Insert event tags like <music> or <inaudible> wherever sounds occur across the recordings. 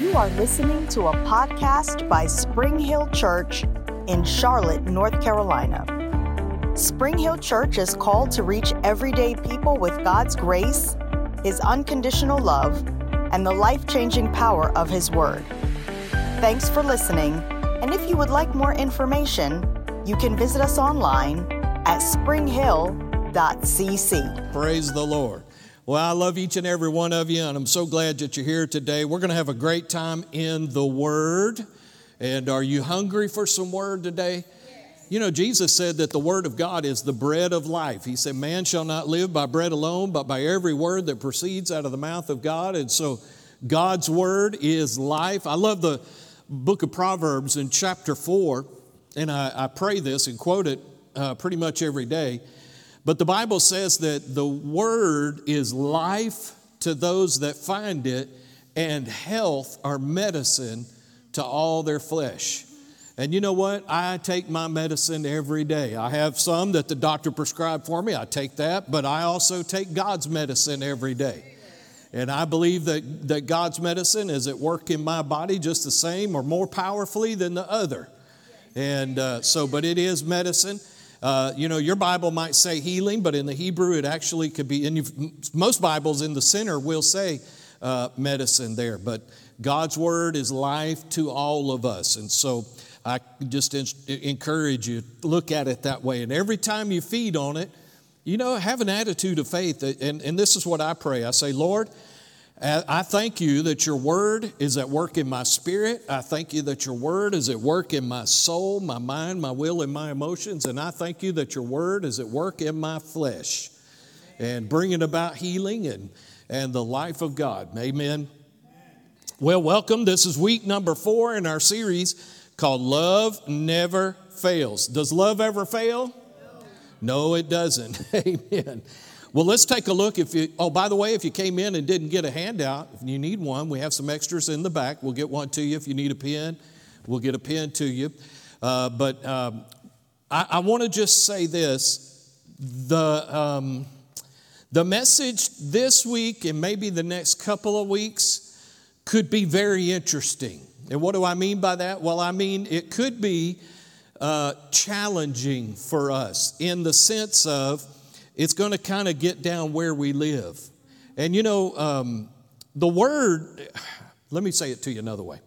You are listening to a podcast by Spring Hill Church in Charlotte, North Carolina. Spring Hill Church is called to reach everyday people with God's grace, His unconditional love, and the life changing power of His Word. Thanks for listening, and if you would like more information, you can visit us online at springhill.cc. Praise the Lord. Well, I love each and every one of you, and I'm so glad that you're here today. We're going to have a great time in the Word. And are you hungry for some Word today? You know, Jesus said that the Word of God is the bread of life. He said, Man shall not live by bread alone, but by every word that proceeds out of the mouth of God. And so, God's Word is life. I love the book of Proverbs in chapter 4, and I, I pray this and quote it uh, pretty much every day. But the Bible says that the word is life to those that find it, and health or medicine to all their flesh. And you know what? I take my medicine every day. I have some that the doctor prescribed for me. I take that, but I also take God's medicine every day. And I believe that, that God's medicine is at work in my body just the same or more powerfully than the other. And uh, so, but it is medicine. Uh, you know, your Bible might say healing, but in the Hebrew, it actually could be, in most Bibles in the center will say uh, medicine there. But God's Word is life to all of us. And so I just encourage you, look at it that way. And every time you feed on it, you know, have an attitude of faith. And, and this is what I pray I say, Lord, I thank you that your word is at work in my spirit. I thank you that your word is at work in my soul, my mind, my will, and my emotions. And I thank you that your word is at work in my flesh and bringing about healing and, and the life of God. Amen. Well, welcome. This is week number four in our series called Love Never Fails. Does love ever fail? No, it doesn't. <laughs> Amen. Well, let's take a look. If you, oh, by the way, if you came in and didn't get a handout, if you need one, we have some extras in the back. We'll get one to you. If you need a pen, we'll get a pen to you. Uh, but um, I, I want to just say this: the um, the message this week and maybe the next couple of weeks could be very interesting. And what do I mean by that? Well, I mean it could be uh, challenging for us in the sense of it's going to kind of get down where we live. And you know, um, the word, let me say it to you another way.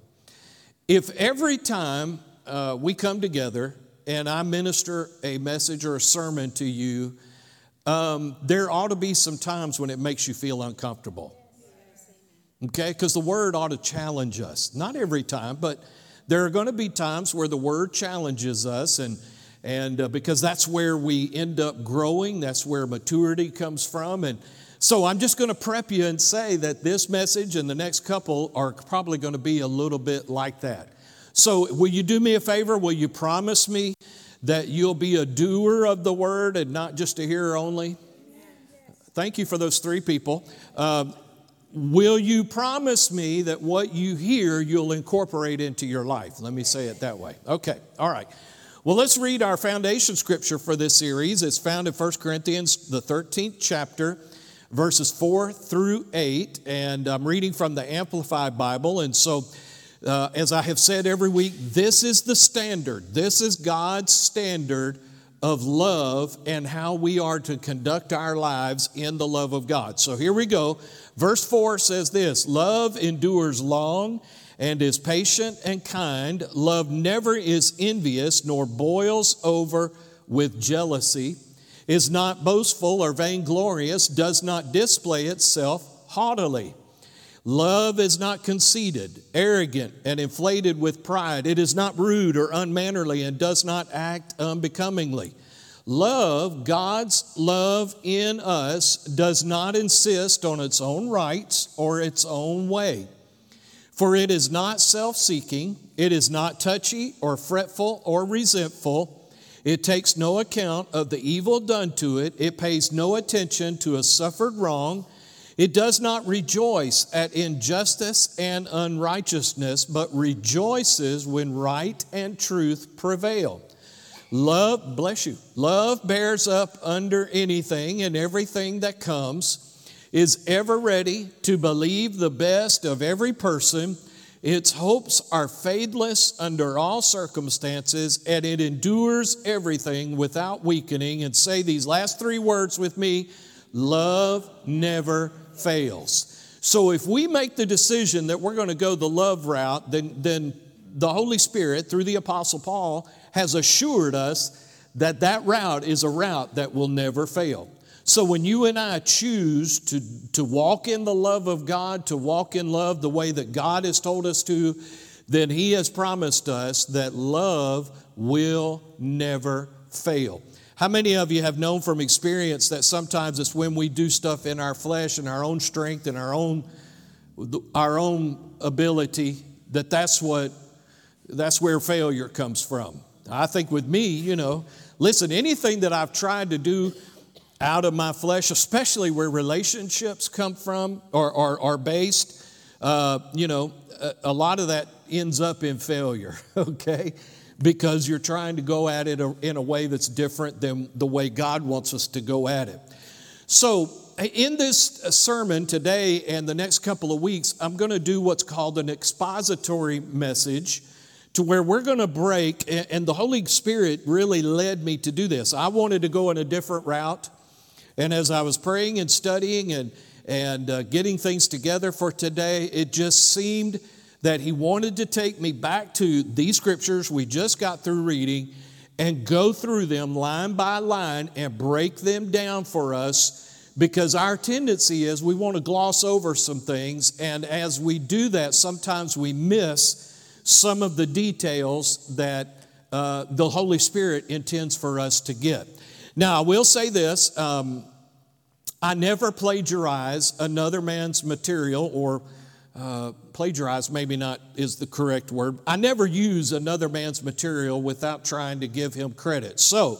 If every time uh, we come together and I minister a message or a sermon to you, um, there ought to be some times when it makes you feel uncomfortable. Okay? Because the word ought to challenge us. Not every time, but there are going to be times where the word challenges us and and uh, because that's where we end up growing, that's where maturity comes from. And so I'm just going to prep you and say that this message and the next couple are probably going to be a little bit like that. So, will you do me a favor? Will you promise me that you'll be a doer of the word and not just a hearer only? Thank you for those three people. Uh, will you promise me that what you hear you'll incorporate into your life? Let me say it that way. Okay, all right. Well, let's read our foundation scripture for this series. It's found in 1 Corinthians, the 13th chapter, verses 4 through 8. And I'm reading from the Amplified Bible. And so, uh, as I have said every week, this is the standard. This is God's standard of love and how we are to conduct our lives in the love of God. So here we go. Verse 4 says this Love endures long and is patient and kind. Love never is envious nor boils over with jealousy, is not boastful or vainglorious, does not display itself haughtily. Love is not conceited, arrogant, and inflated with pride. It is not rude or unmannerly and does not act unbecomingly. Love, God's love in us, does not insist on its own rights or its own way. For it is not self seeking, it is not touchy or fretful or resentful. It takes no account of the evil done to it, it pays no attention to a suffered wrong. It does not rejoice at injustice and unrighteousness, but rejoices when right and truth prevail. Love, bless you, love bears up under anything and everything that comes is ever ready to believe the best of every person, Its hopes are fadeless under all circumstances, and it endures everything without weakening. And say these last three words with me love never fails. So if we make the decision that we're going to go the love route, then, then the Holy Spirit, through the Apostle Paul, has assured us that that route is a route that will never fail. So when you and I choose to, to walk in the love of God, to walk in love the way that God has told us to, then He has promised us that love will never fail. How many of you have known from experience that sometimes it's when we do stuff in our flesh and our own strength and our own our own ability that that's what that's where failure comes from. I think with me, you know, listen, anything that I've tried to do out of my flesh, especially where relationships come from or are based, uh, you know, a, a lot of that ends up in failure, <laughs> okay? Because you're trying to go at it in a way that's different than the way God wants us to go at it. So, in this sermon today and the next couple of weeks, I'm going to do what's called an expository message to where we're going to break, and the Holy Spirit really led me to do this. I wanted to go in a different route, and as I was praying and studying and, and uh, getting things together for today, it just seemed that He wanted to take me back to these scriptures we just got through reading and go through them line by line and break them down for us because our tendency is we want to gloss over some things, and as we do that, sometimes we miss some of the details that uh, the Holy Spirit intends for us to get. Now, I will say this um, I never plagiarize another man's material, or uh, plagiarize maybe not is the correct word. I never use another man's material without trying to give him credit. So,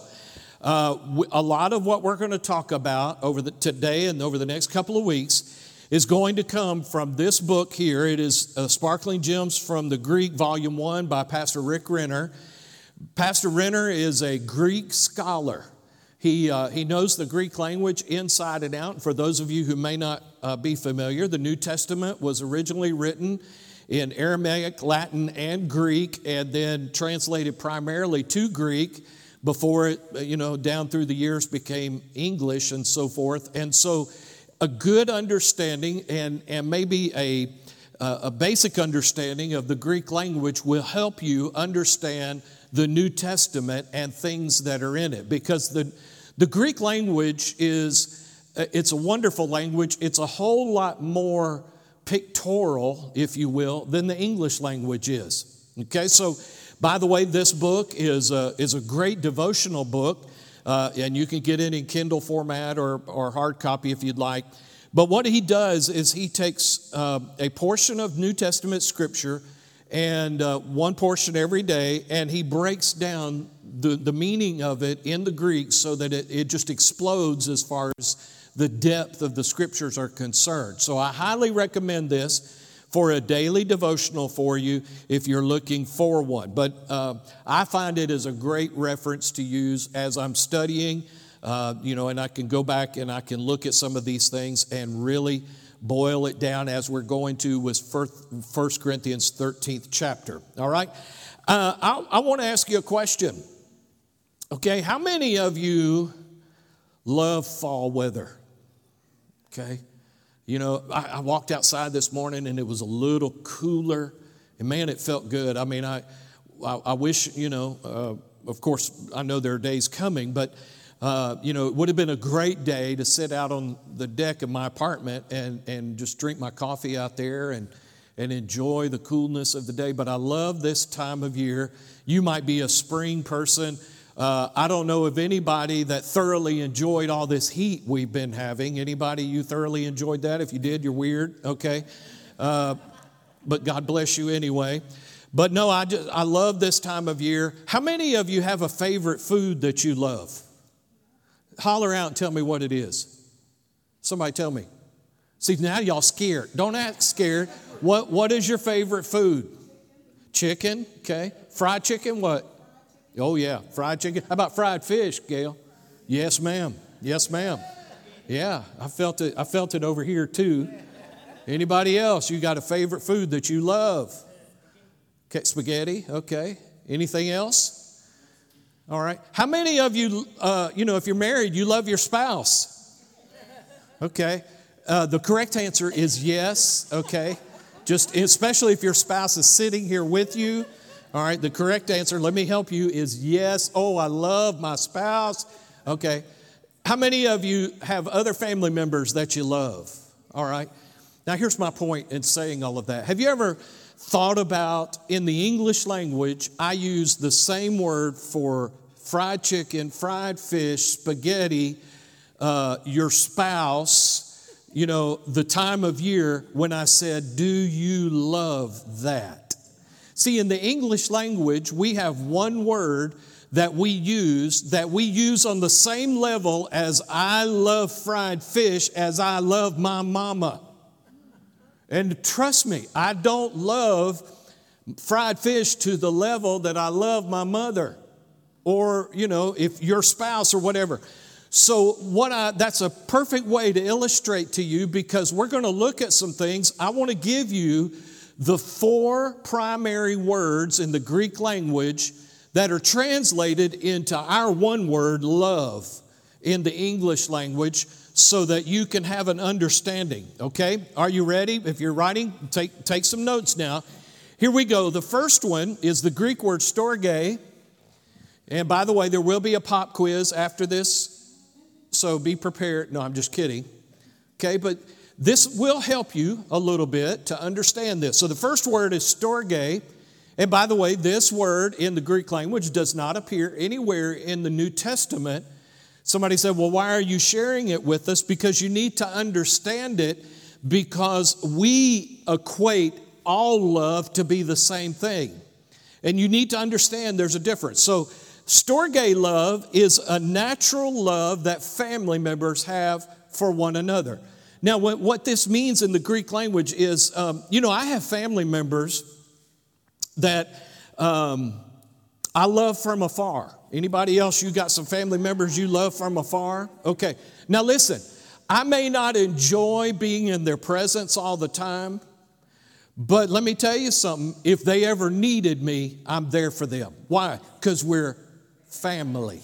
uh, a lot of what we're going to talk about over the, today and over the next couple of weeks is going to come from this book here. It is uh, Sparkling Gems from the Greek, Volume 1 by Pastor Rick Renner. Pastor Renner is a Greek scholar. He, uh, he knows the Greek language inside and out. For those of you who may not uh, be familiar, the New Testament was originally written in Aramaic, Latin, and Greek, and then translated primarily to Greek before it, you know, down through the years became English and so forth. And so a good understanding and, and maybe a, a basic understanding of the Greek language will help you understand the New Testament and things that are in it. Because the, the Greek language is, uh, it's a wonderful language. It's a whole lot more pictorial, if you will, than the English language is. Okay, so by the way, this book is a, is a great devotional book uh, and you can get it in Kindle format or, or hard copy if you'd like. But what he does is he takes uh, a portion of New Testament scripture and uh, one portion every day, and he breaks down the, the meaning of it in the Greek so that it, it just explodes as far as the depth of the scriptures are concerned. So I highly recommend this for a daily devotional for you if you're looking for one. But uh, I find it as a great reference to use as I'm studying, uh, you know, and I can go back and I can look at some of these things and really boil it down as we're going to with 1 Corinthians 13th chapter. All right? Uh, I, I want to ask you a question. Okay, how many of you love fall weather? Okay. You know, I, I, walked outside this morning and it was a little cooler, and man, it felt good. I mean, I, I, I wish, you know, uh, of course, I know there are days coming, but, uh, you know, it would have been a great day to sit out on the deck of my apartment and, and just drink my coffee out there and, and enjoy the coolness of the day. But I love this time of year. You might be a spring person. Uh, I don't know of anybody that thoroughly enjoyed all this heat we've been having. Anybody you thoroughly enjoyed that? If you did, you're weird. Okay, uh, but God bless you anyway. But no, I just I love this time of year. How many of you have a favorite food that you love? Holler out and tell me what it is. Somebody tell me. See, now y'all scared. Don't act scared. What, what is your favorite food? Chicken, okay. Fried chicken, what? Oh, yeah. Fried chicken. How about fried fish, Gail? Yes, ma'am. Yes, ma'am. Yeah, I felt it. I felt it over here too. Anybody else? You got a favorite food that you love? Okay, spaghetti. Okay. Anything else? All right. How many of you, uh, you know, if you're married, you love your spouse? Okay. Uh, the correct answer is yes. Okay. Just especially if your spouse is sitting here with you. All right. The correct answer, let me help you, is yes. Oh, I love my spouse. Okay. How many of you have other family members that you love? All right. Now, here's my point in saying all of that. Have you ever thought about in the English language, I use the same word for fried chicken, fried fish, spaghetti, uh, your spouse, you know, the time of year when I said, Do you love that? See, in the English language, we have one word that we use that we use on the same level as I love fried fish as I love my mama. And trust me, I don't love fried fish to the level that I love my mother or, you know, if your spouse or whatever. So what I that's a perfect way to illustrate to you because we're going to look at some things. I want to give you the four primary words in the Greek language that are translated into our one word, love, in the English language so that you can have an understanding. Okay? Are you ready? If you're writing, take, take some notes now. Here we go. The first one is the Greek word storge. And by the way, there will be a pop quiz after this, so be prepared. No, I'm just kidding. Okay, but this will help you a little bit to understand this. So the first word is storge. And by the way, this word in the Greek language does not appear anywhere in the New Testament. Somebody said, Well, why are you sharing it with us? Because you need to understand it because we equate all love to be the same thing. And you need to understand there's a difference. So, Storge love is a natural love that family members have for one another. Now, what this means in the Greek language is, um, you know, I have family members that um, I love from afar. Anybody else, you got some family members you love from afar? Okay. Now listen, I may not enjoy being in their presence all the time, but let me tell you something. If they ever needed me, I'm there for them. Why? Because we're family.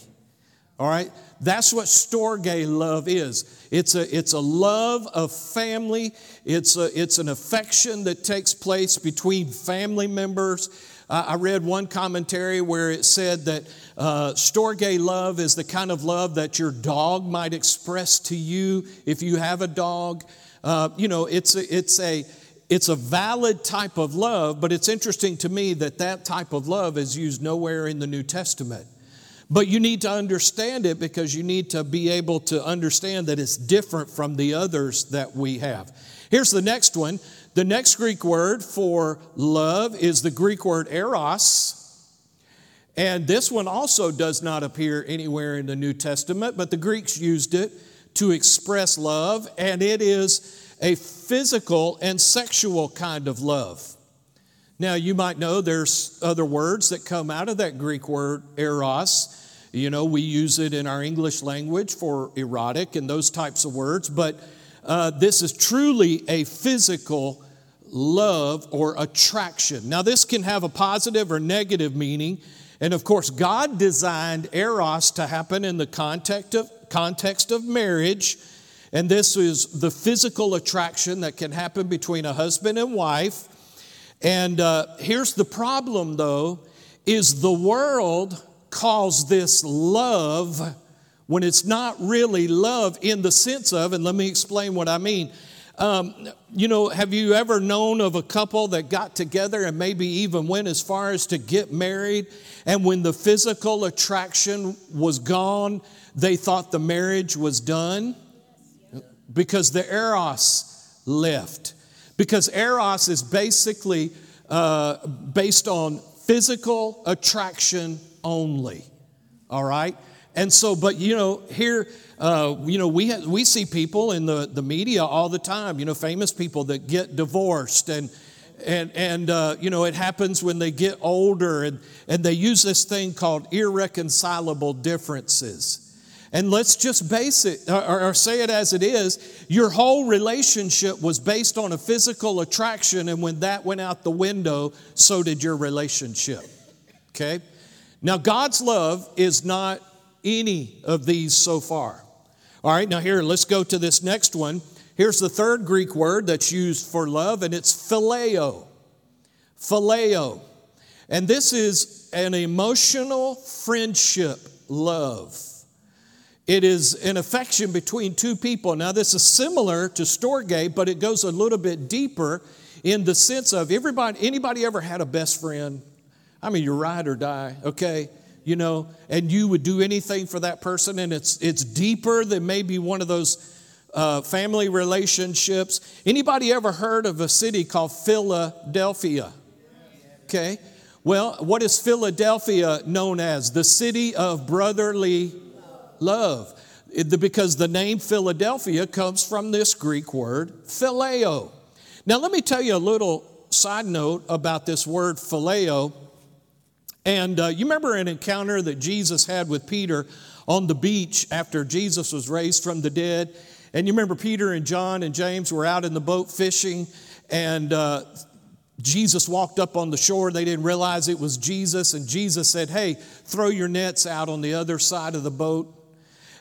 All right? That's what Storge love is. It's a, it's a love of family. It's, a, it's an affection that takes place between family members. Uh, I read one commentary where it said that uh, Storge love is the kind of love that your dog might express to you if you have a dog. Uh, you know, it's a, it's a it's a valid type of love, but it's interesting to me that that type of love is used nowhere in the New Testament. But you need to understand it because you need to be able to understand that it's different from the others that we have. Here's the next one. The next Greek word for love is the Greek word eros. And this one also does not appear anywhere in the New Testament, but the Greeks used it to express love, and it is a physical and sexual kind of love. Now, you might know there's other words that come out of that Greek word eros. You know, we use it in our English language for erotic and those types of words, but uh, this is truly a physical love or attraction. Now, this can have a positive or negative meaning. And of course, God designed eros to happen in the context of, context of marriage. And this is the physical attraction that can happen between a husband and wife. And uh, here's the problem, though, is the world calls this love when it's not really love in the sense of, and let me explain what I mean. Um, you know, have you ever known of a couple that got together and maybe even went as far as to get married? And when the physical attraction was gone, they thought the marriage was done because the eros left. Because eros is basically uh, based on physical attraction only. All right? And so, but you know, here, uh, you know, we, we see people in the, the media all the time, you know, famous people that get divorced and, and, and uh, you know, it happens when they get older and, and they use this thing called irreconcilable differences. And let's just base it or, or, say it as it is. Your whole relationship was based on a physical attraction, and when that went out the window, so did your relationship. Okay? Now, God's love is not any of these so far. All right, now here, let's go to this next one. Here's the third Greek word that's used for love, and it's phileo. Phileo. And this is an emotional friendship love. It is an affection between two people. Now, this is similar to Storge, but it goes a little bit deeper in the sense of everybody, anybody ever had a best friend? I mean, you ride or die, okay? You know, and you would do anything for that person, and it's it's deeper than maybe one of those uh, family relationships. Anybody ever heard of a city called Philadelphia? Okay. Well, what is Philadelphia known as? The city of brotherly love. It, because the name Philadelphia comes from this Greek word, phileo. Now, let me tell you a little side note about this word phileo. And uh, you remember an encounter that Jesus had with Peter on the beach after Jesus was raised from the dead? And you remember Peter and John and James were out in the boat fishing, and uh, Jesus walked up on the shore. They didn't realize it was Jesus, and Jesus said, Hey, throw your nets out on the other side of the boat.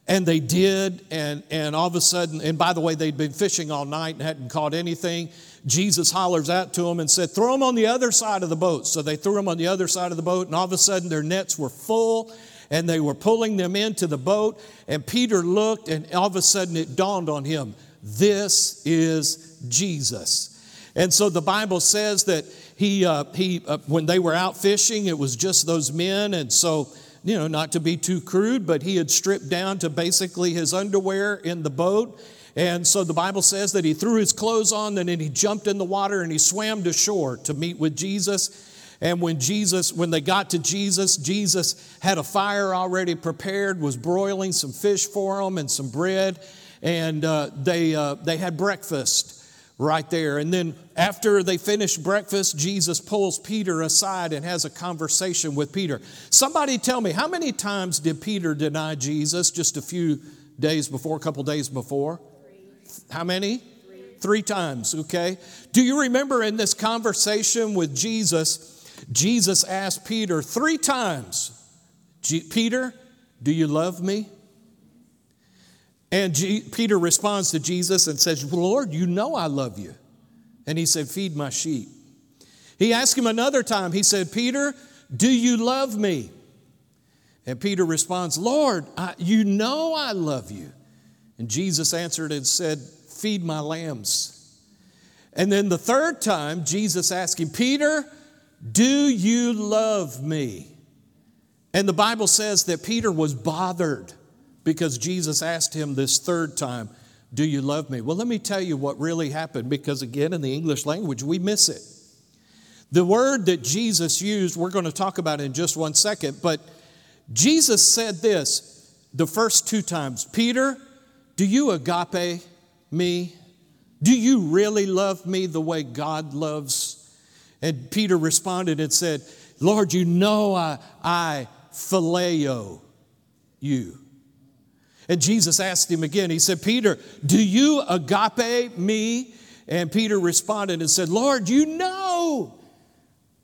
And they did, and, and all of a sudden, and by the way, they'd been fishing all night and hadn't caught anything. Jesus hollers out to them and said, Throw them on the other side of the boat. So they threw them on the other side of the boat, and all of a sudden, their nets were full, and they were pulling them into the boat. And Peter looked, and all of a sudden, it dawned on him this is Jesus. And so the Bible says that he, uh, he uh, when they were out fishing, it was just those men. And so, you know, not to be too crude, but he had stripped down to basically his underwear in the boat. And so the Bible says that he threw his clothes on and then he jumped in the water and he swam to shore to meet with Jesus. And when Jesus, when they got to Jesus, Jesus had a fire already prepared, was broiling some fish for them and some bread, and uh, they uh, they had breakfast right there. And then after they finish breakfast, Jesus pulls Peter aside and has a conversation with Peter. Somebody tell me, how many times did Peter deny Jesus just a few days before, a couple days before? Three. How many? Three. Three times, okay? Do you remember in this conversation with Jesus, Jesus asked Peter three times, Peter, do you love me? And G- Peter responds to Jesus and says, Lord, you know I love you. And he said, Feed my sheep. He asked him another time, he said, Peter, do you love me? And Peter responds, Lord, I, you know I love you. And Jesus answered and said, Feed my lambs. And then the third time, Jesus asked him, Peter, do you love me? And the Bible says that Peter was bothered because Jesus asked him this third time, Do you love me? Well, let me tell you what really happened because, again, in the English language, we miss it. The word that Jesus used, we're going to talk about in just one second, but Jesus said this the first two times Peter, do you agape me? Do you really love me the way God loves? And Peter responded and said, Lord, you know I, I phileo you. And Jesus asked him again, He said, Peter, do you agape me? And Peter responded and said, Lord, you know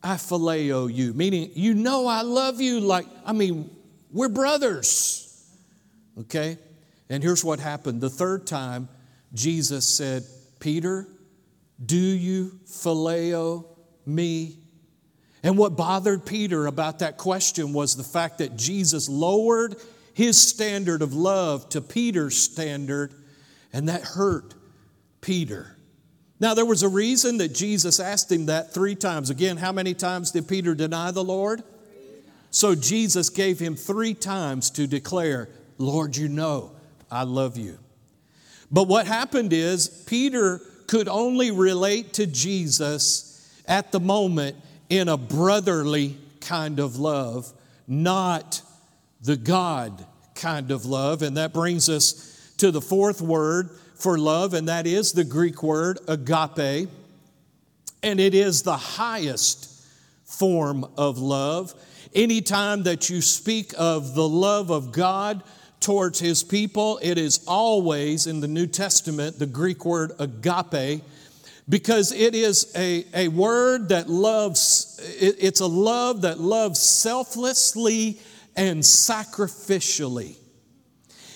I phileo you, meaning you know I love you like, I mean, we're brothers. Okay? And here's what happened. The third time, Jesus said, Peter, do you phileo me? And what bothered Peter about that question was the fact that Jesus lowered his standard of love to Peter's standard, and that hurt Peter. Now, there was a reason that Jesus asked him that three times. Again, how many times did Peter deny the Lord? So Jesus gave him three times to declare, Lord, you know I love you. But what happened is Peter could only relate to Jesus at the moment in a brotherly kind of love, not the God kind of love. And that brings us to the fourth word for love, and that is the Greek word agape. And it is the highest form of love. Anytime that you speak of the love of God towards his people. It is always in the New Testament the Greek word agape because it is a, a word that loves, it, it's a love that loves selflessly and sacrificially.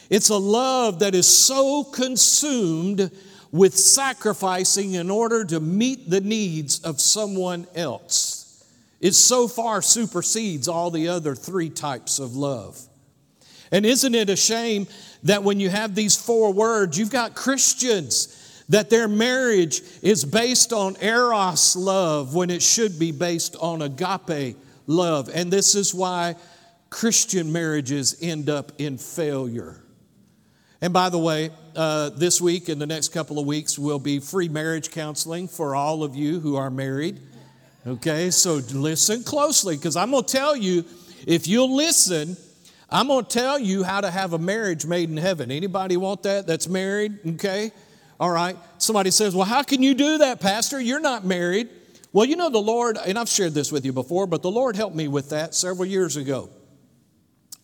It's a love that is so consumed with sacrificing in order to meet the needs of someone else. It so far supersedes all the other three types of love. And isn't it a shame that when you have these four words, you've got Christians that their marriage is based on eros love when it should be based on agape love. And this is why Christian marriages end up in failure. And by the way, uh, this week and the next couple of weeks will be free marriage counseling for all of you who are married. Okay, so listen closely because I'm going to tell you, if you'll listen, I'm going to tell you how to have a marriage made in heaven. Anybody want that that's married? Okay. All right. Somebody says, Well, how can you do that, Pastor? You're not married. Well, you know, the Lord, and I've shared this with you before, but the Lord helped me with that several years ago.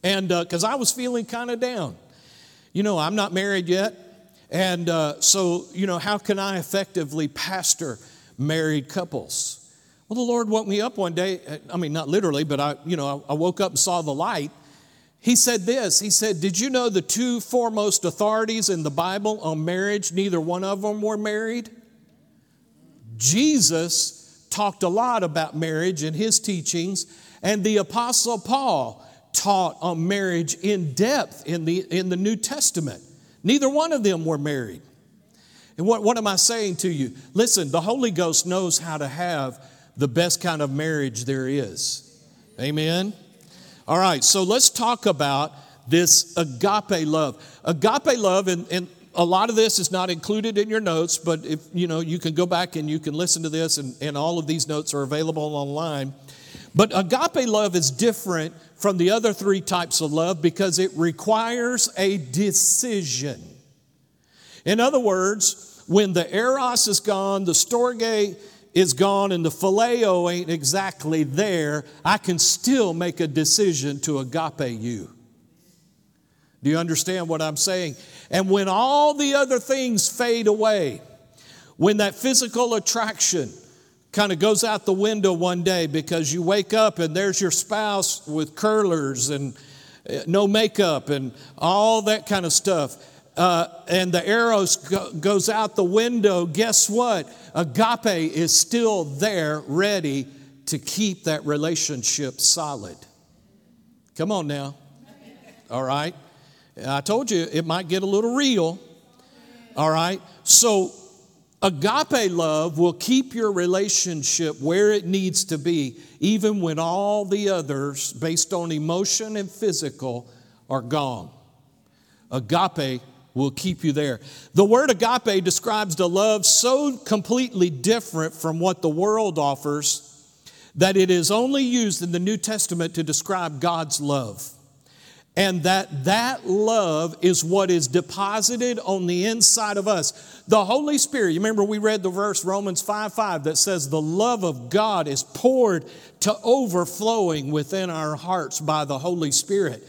And because uh, I was feeling kind of down. You know, I'm not married yet. And uh, so, you know, how can I effectively pastor married couples? Well, the Lord woke me up one day. I mean, not literally, but I, you know, I woke up and saw the light he said this He said, Did you know the two foremost authorities in the Bible on marriage, neither one of them were married? Jesus talked a lot about marriage in his teachings, and the Apostle Paul taught on marriage in depth in the, in the New Testament. Neither one of them were married. And what, what am I saying to you? Listen, the Holy Ghost knows how to have the best kind of marriage there is. Amen. All right, so let's talk about this agape love. Agape love, and, and a lot of this is not included in your notes, but if you know, you can go back and you can listen to this, and, and all of these notes are available online. But agape love is different from the other three types of love because it requires a decision. In other words, when the eros is gone, the storge is gone and the phileo ain't exactly there, I can still make a decision to agape you. Do you understand what I'm saying? And when all the other things fade away, when that physical attraction kind of goes out the window one day because you wake up and there's your spouse with curlers and uh, no makeup and all that kind of stuff uh, and the eros go, goes out the window, guess what? Agape is still there, ready to keep that relationship solid. Come on now. All right. I told you it might get a little real. All right. So, agape love will keep your relationship where it needs to be, even when all the others, based on emotion and physical, are gone. Agape will keep you there. The word agape describes the love so completely different from what the world offers that it is only used in the New Testament to describe God's love. And that that love is what is deposited on the inside of us. The Holy Spirit, you remember we read the verse Romans 5 5 that says, The love of God is poured to overflowing within our hearts by the Holy Spirit.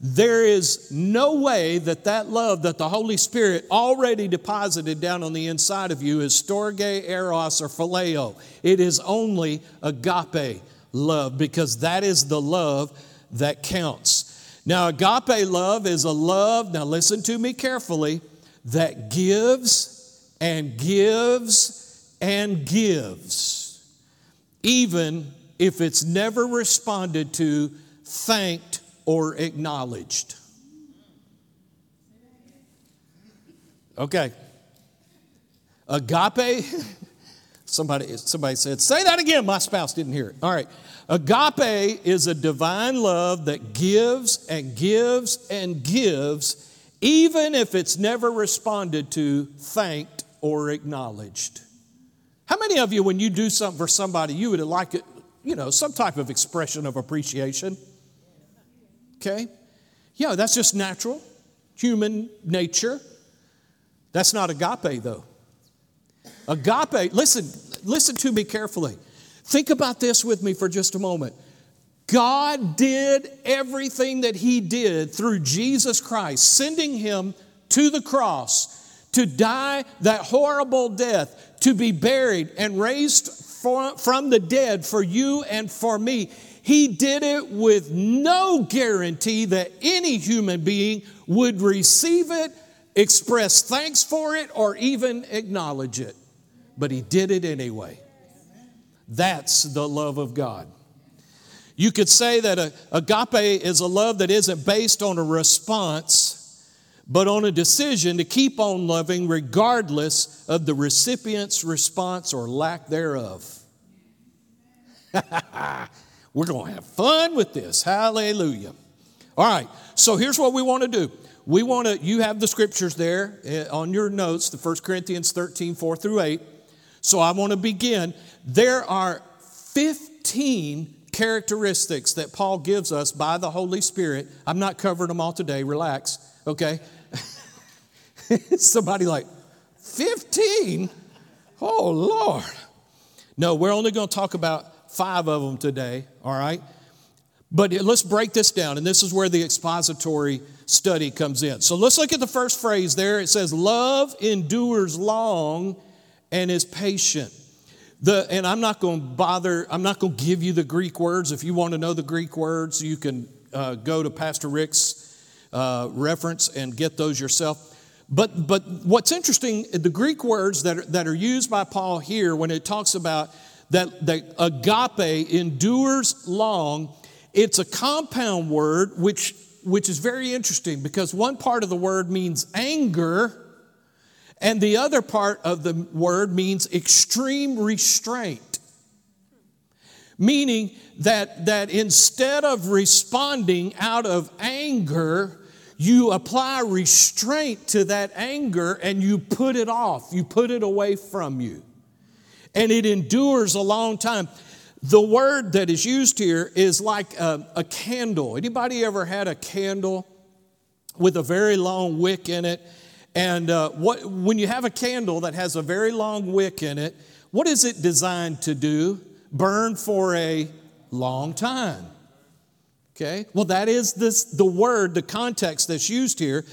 There is no way that that love that the Holy Spirit already deposited down on the inside of you is storge, eros, or phileo. It is only agape love because that is the love that counts. Now, agape love is a love, now listen to me carefully, that gives and gives and gives, even if it's never responded to, thanked, or acknowledged. Okay. Agape, <laughs> somebody, somebody said, say that again. My spouse didn't hear it. All right. Agape is a divine love that gives and gives and gives, even if it's never responded to, thanked, or acknowledged. How many of you, when you do something for somebody, you would like it, you know, some type of expression of appreciation? Okay? Yeah, that's just natural, human nature. That's not agape, though. Agape, listen, listen to me carefully. Think about this with me for just a moment. God did everything that He did through Jesus Christ, sending Him to the cross to die that horrible death, to be buried and raised from the dead for you and for me. He did it with no guarantee that any human being would receive it, express thanks for it, or even acknowledge it. But He did it anyway. That's the love of God. You could say that a, agape is a love that isn't based on a response but on a decision to keep on loving regardless of the recipient's response or lack thereof. <laughs> We're going to have fun with this. Hallelujah. All right, so here's what we want to do. We want to, you have the scriptures there eh, on your notes, the 1 Corinthians 13, 4 through 8. So I want to begin. There are 15 characteristics that Paul gives us by the Holy Spirit. I'm not covering them all today, relax, okay? <laughs> Somebody like, 15? Oh, Lord. No, we're only going to talk about five of them today, all right? But let's break this down, and this is where the expository study comes in. So let's look at the first phrase there. It says, Love endures long and is patient. The, and I'm not going to bother, I'm not going to give you the Greek words. If you want to know the Greek words, you can uh, go to Pastor Rick's uh, reference and get those yourself. But, but what's interesting, the Greek words that are, that are used by Paul here when it talks about that, that agape endures long, it's a compound word which, which is very interesting because one part of the word means anger and the other part of the word means extreme restraint. Meaning that, that instead of responding out of anger, you apply restraint to that anger and you put it off, you put it away from you. And it endures a long time. The word that is used here is like a, a candle. Anybody ever had a candle with a very long wick in it? And uh, what, when you have a candle that has a very long wick in it, what is it designed to do? Burn for a long time. Okay? Well, that is this, the word, the context that's used here.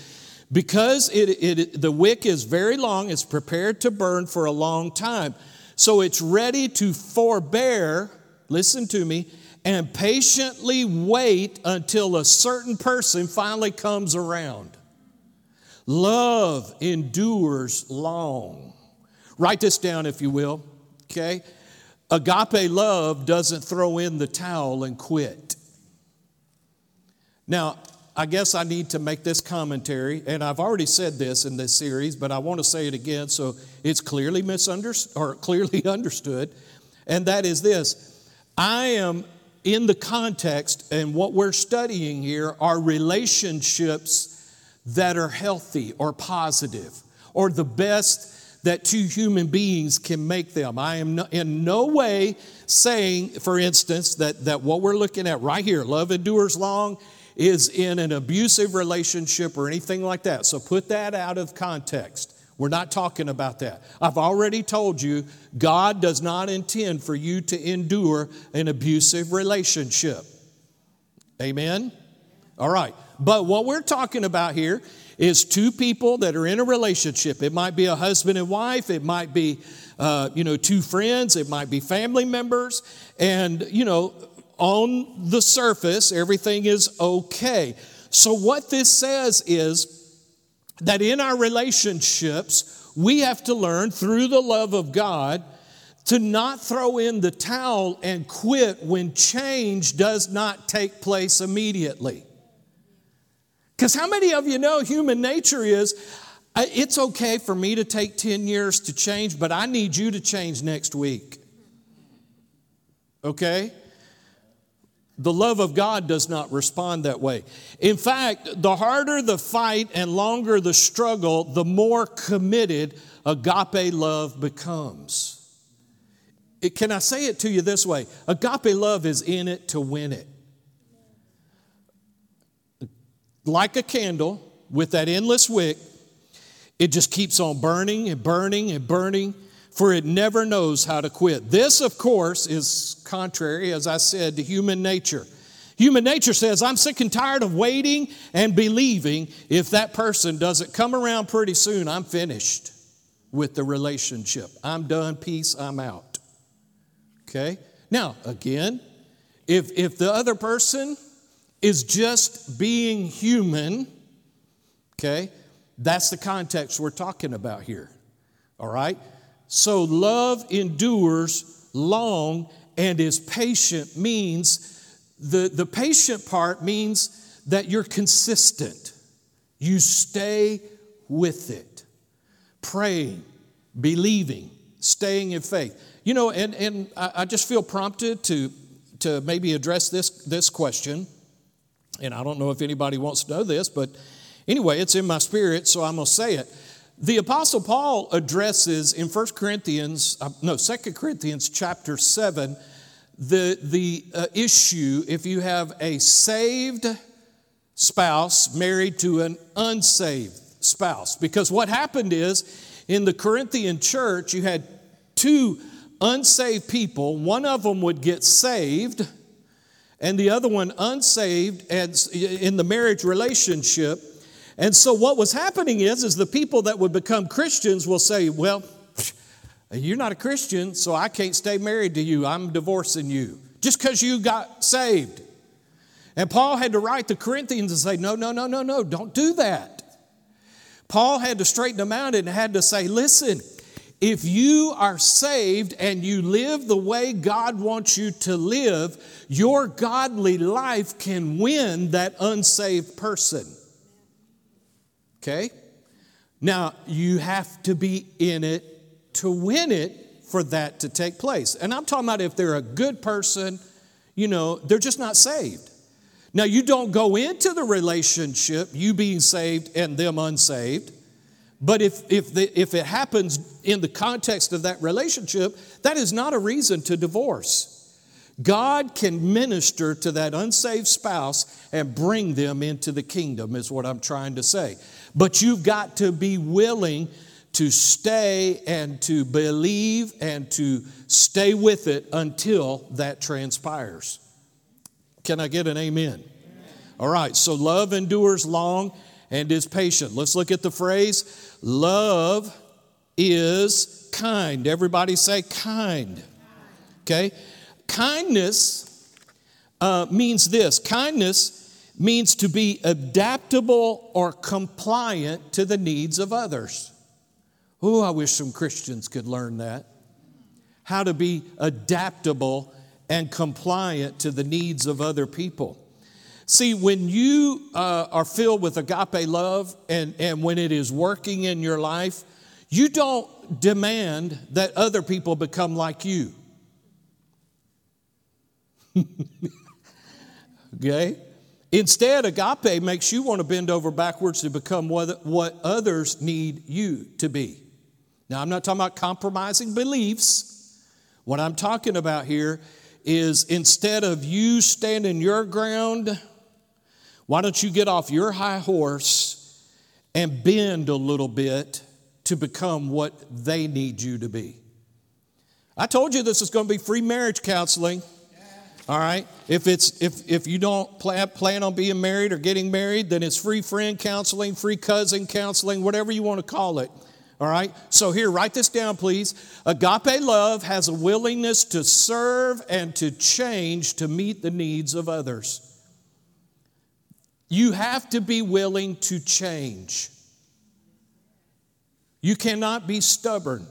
Because it, it, the wick is very long, it's prepared to burn for a long time. So it's ready to forbear, listen to me, and patiently wait until a certain person finally comes around. Love endures long. Write this down if you will, okay? Agape love doesn't throw in the towel and quit. Now, I guess I need to make this commentary, and I've already said this in this series, but I want to say it again so it's clearly misunderstood or clearly <laughs> understood. And that is this I am in the context, and what we're studying here are relationships that are healthy or positive or the best that two human beings can make them. I am in no way saying, for instance, that, that what we're looking at right here, love endures long, is in an abusive relationship or anything like that. So put that out of context. We're not talking about that. I've already told you, God does not intend for you to endure an abusive relationship. Amen? All right. But what we're talking about here is two people that are in a relationship. It might be a husband and wife, it might be, uh, you know, two friends, it might be family members. And, you know, on the surface, everything is okay. So, what this says is that in our relationships, we have to learn through the love of God to not throw in the towel and quit when change does not take place immediately. Because how many of you know human nature is uh, it's okay for me to take 10 years to change, but I need you to change next week. Okay? The love of God does not respond that way. In fact, the harder the fight and longer the struggle, the more committed agape love becomes. It, can I say it to you this way? Agape love is in it to win it. Like a candle with that endless wick, it just keeps on burning and burning and burning for it never knows how to quit. This, of course, is contrary, as I said, to human nature. Human nature says, I'm sick and tired of waiting and believing if that person doesn't come around pretty soon, I'm finished with the relationship. I'm done, peace, I'm out. Okay? Now, again, if, if the other person is just being human, okay, that's the context we're talking about here. All right? So love endures long and is patient means the, the patient part means that you're consistent. You stay with it, praying, believing, staying in faith. You know, and, and I, I just feel prompted to, to maybe address this, this question. And I don't know if anybody wants to know this, but anyway, it's in my spirit, so I'm going to say it. The Apostle Paul addresses in 1 Corinthians, uh, no, 2 Corinthians chapter 7, the, the uh, issue if you have a saved spouse married to an unsaved spouse. Because what happened is in the Corinthian church, you had two unsaved people. One of them would get saved, and the other one unsaved and in the marriage relationship. And so what was happening is, is the people that would become Christians will say, well, you're not a Christian, so I can't stay married to you. I'm divorcing you just because you got saved. And Paul had to write the Corinthians and say, No, no, no, no, no, don't do that. Paul had to straighten them out and had to say, Listen, if you are saved and you live the way God wants you to live, your godly life can win that unsaved person. Okay? Now, you have to be in it to win it for that to take place. And I'm talking about if they're a good person, you know, they're just not saved. Now, you don't go into the relationship, you being saved and them unsaved. But if, if, the, if it happens in the context of that relationship, that is not a reason to divorce. God can minister to that unsaved spouse and bring them into the kingdom, is what I'm trying to say. But you've got to be willing to stay and to believe and to stay with it until that transpires. Can I get an amen? amen? All right, so love endures long and is patient. Let's look at the phrase love is kind. Everybody say kind. Okay? Kindness uh, means this kindness means to be adaptable or compliant to the needs of others. Oh, I wish some Christians could learn that. How to be adaptable and compliant to the needs of other people. See, when you uh, are filled with agape love and, and when it is working in your life, you don't demand that other people become like you. <laughs> okay? Instead, agape makes you want to bend over backwards to become what, what others need you to be. Now, I'm not talking about compromising beliefs. What I'm talking about here is instead of you standing your ground, why don't you get off your high horse and bend a little bit to become what they need you to be? I told you this is going to be free marriage counseling. All right. If it's if if you don't plan, plan on being married or getting married, then it's free friend counseling, free cousin counseling, whatever you want to call it. All right? So, here, write this down, please. Agape love has a willingness to serve and to change to meet the needs of others. You have to be willing to change. You cannot be stubborn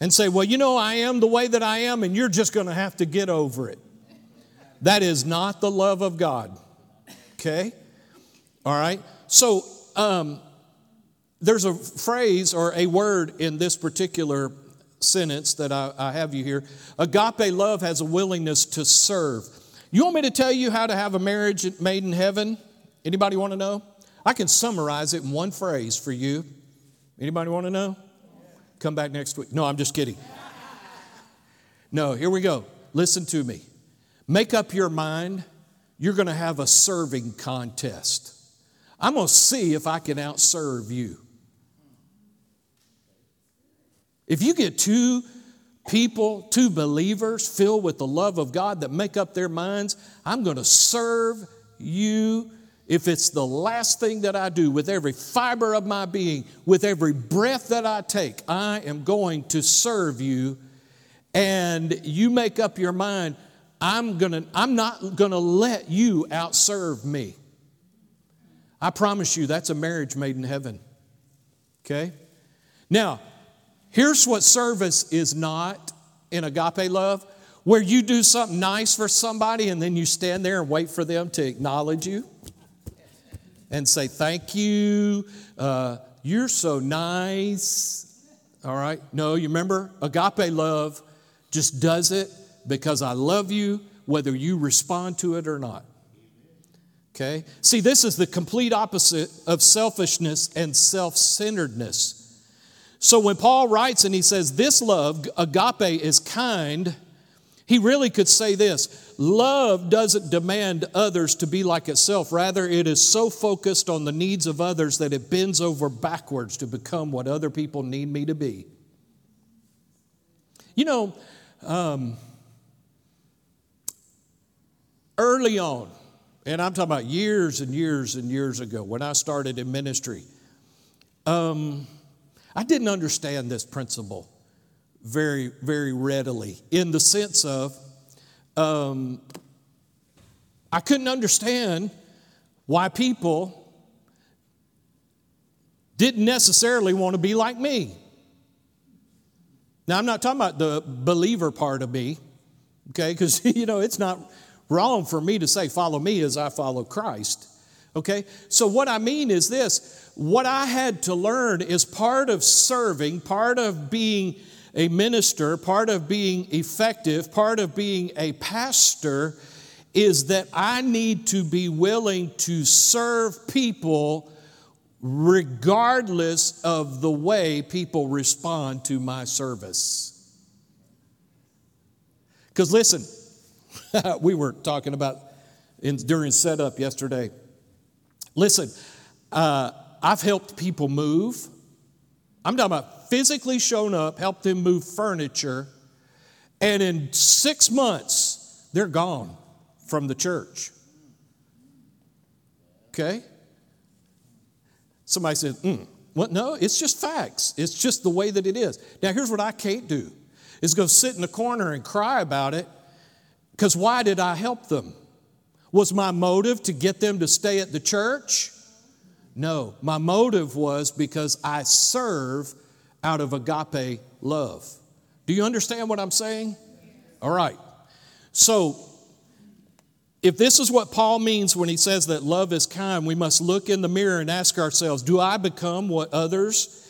and say, Well, you know, I am the way that I am, and you're just going to have to get over it. That is not the love of God. Okay? All right? So, um, there's a phrase or a word in this particular sentence that I, I, have you here. Agape love has a willingness to serve. You want me to tell you how to have a marriage made in heaven? Anybody want to know? I can summarize it in one phrase for you. Anybody want to know? Come back next week. No, I'm just kidding. No, here we go. Listen to me. Make up your mind. You're going to have a serving contest. I'm going to see if I can outserve you. If you get two people, two believers filled with the love of God that make up their minds, I'm going to serve you if it's the last thing that I do with every fiber of my being, with every breath that I take, I am going to serve you. And you make up your mind, I'm, gonna, I'm not going to let you outserve me. I promise you, that's a marriage made in heaven. Okay? Now, here's what service is not in agape love where you do something nice for somebody and then you stand there and wait for them to acknowledge you and say, Thank you. Uh, you're so nice. All right? No, you remember? Agape love just does it because I love you, whether you respond to it or not. Okay? See, this is the complete opposite of selfishness and self centeredness. So when Paul writes and he says, This love, agape, is kind, he really could say this love doesn't demand others to be like itself. Rather, it is so focused on the needs of others that it bends over backwards to become what other people need me to be. You know, um, early on, and I'm talking about years and years and years ago when I started in ministry, um, I didn't understand this principle very, very readily in the sense of um, I couldn't understand why people didn't necessarily want to be like me. Now, I'm not talking about the believer part of me, okay, because, <laughs> you know, it's not wrong for me to say, follow me as I follow Christ. Okay? So, what I mean is this what I had to learn is part of serving, part of being a minister, part of being effective, part of being a pastor is that I need to be willing to serve people regardless of the way people respond to my service. Because listen, <laughs> we were talking about in, during setup yesterday. Listen, uh, I've helped people move. I'm talking about physically shown up, helped them move furniture, and in six months, they're gone from the church. Okay? Somebody said, mm, what? No, it's just facts. It's just the way that it is. Now, here's what I can't do is go sit in the corner and cry about it because why did I help them? Was my motive to get them to stay at the church? No, my motive was because I serve out of agape love. Do you understand what I'm saying? All right. So, if this is what Paul means when he says that love is kind, we must look in the mirror and ask ourselves do I become what others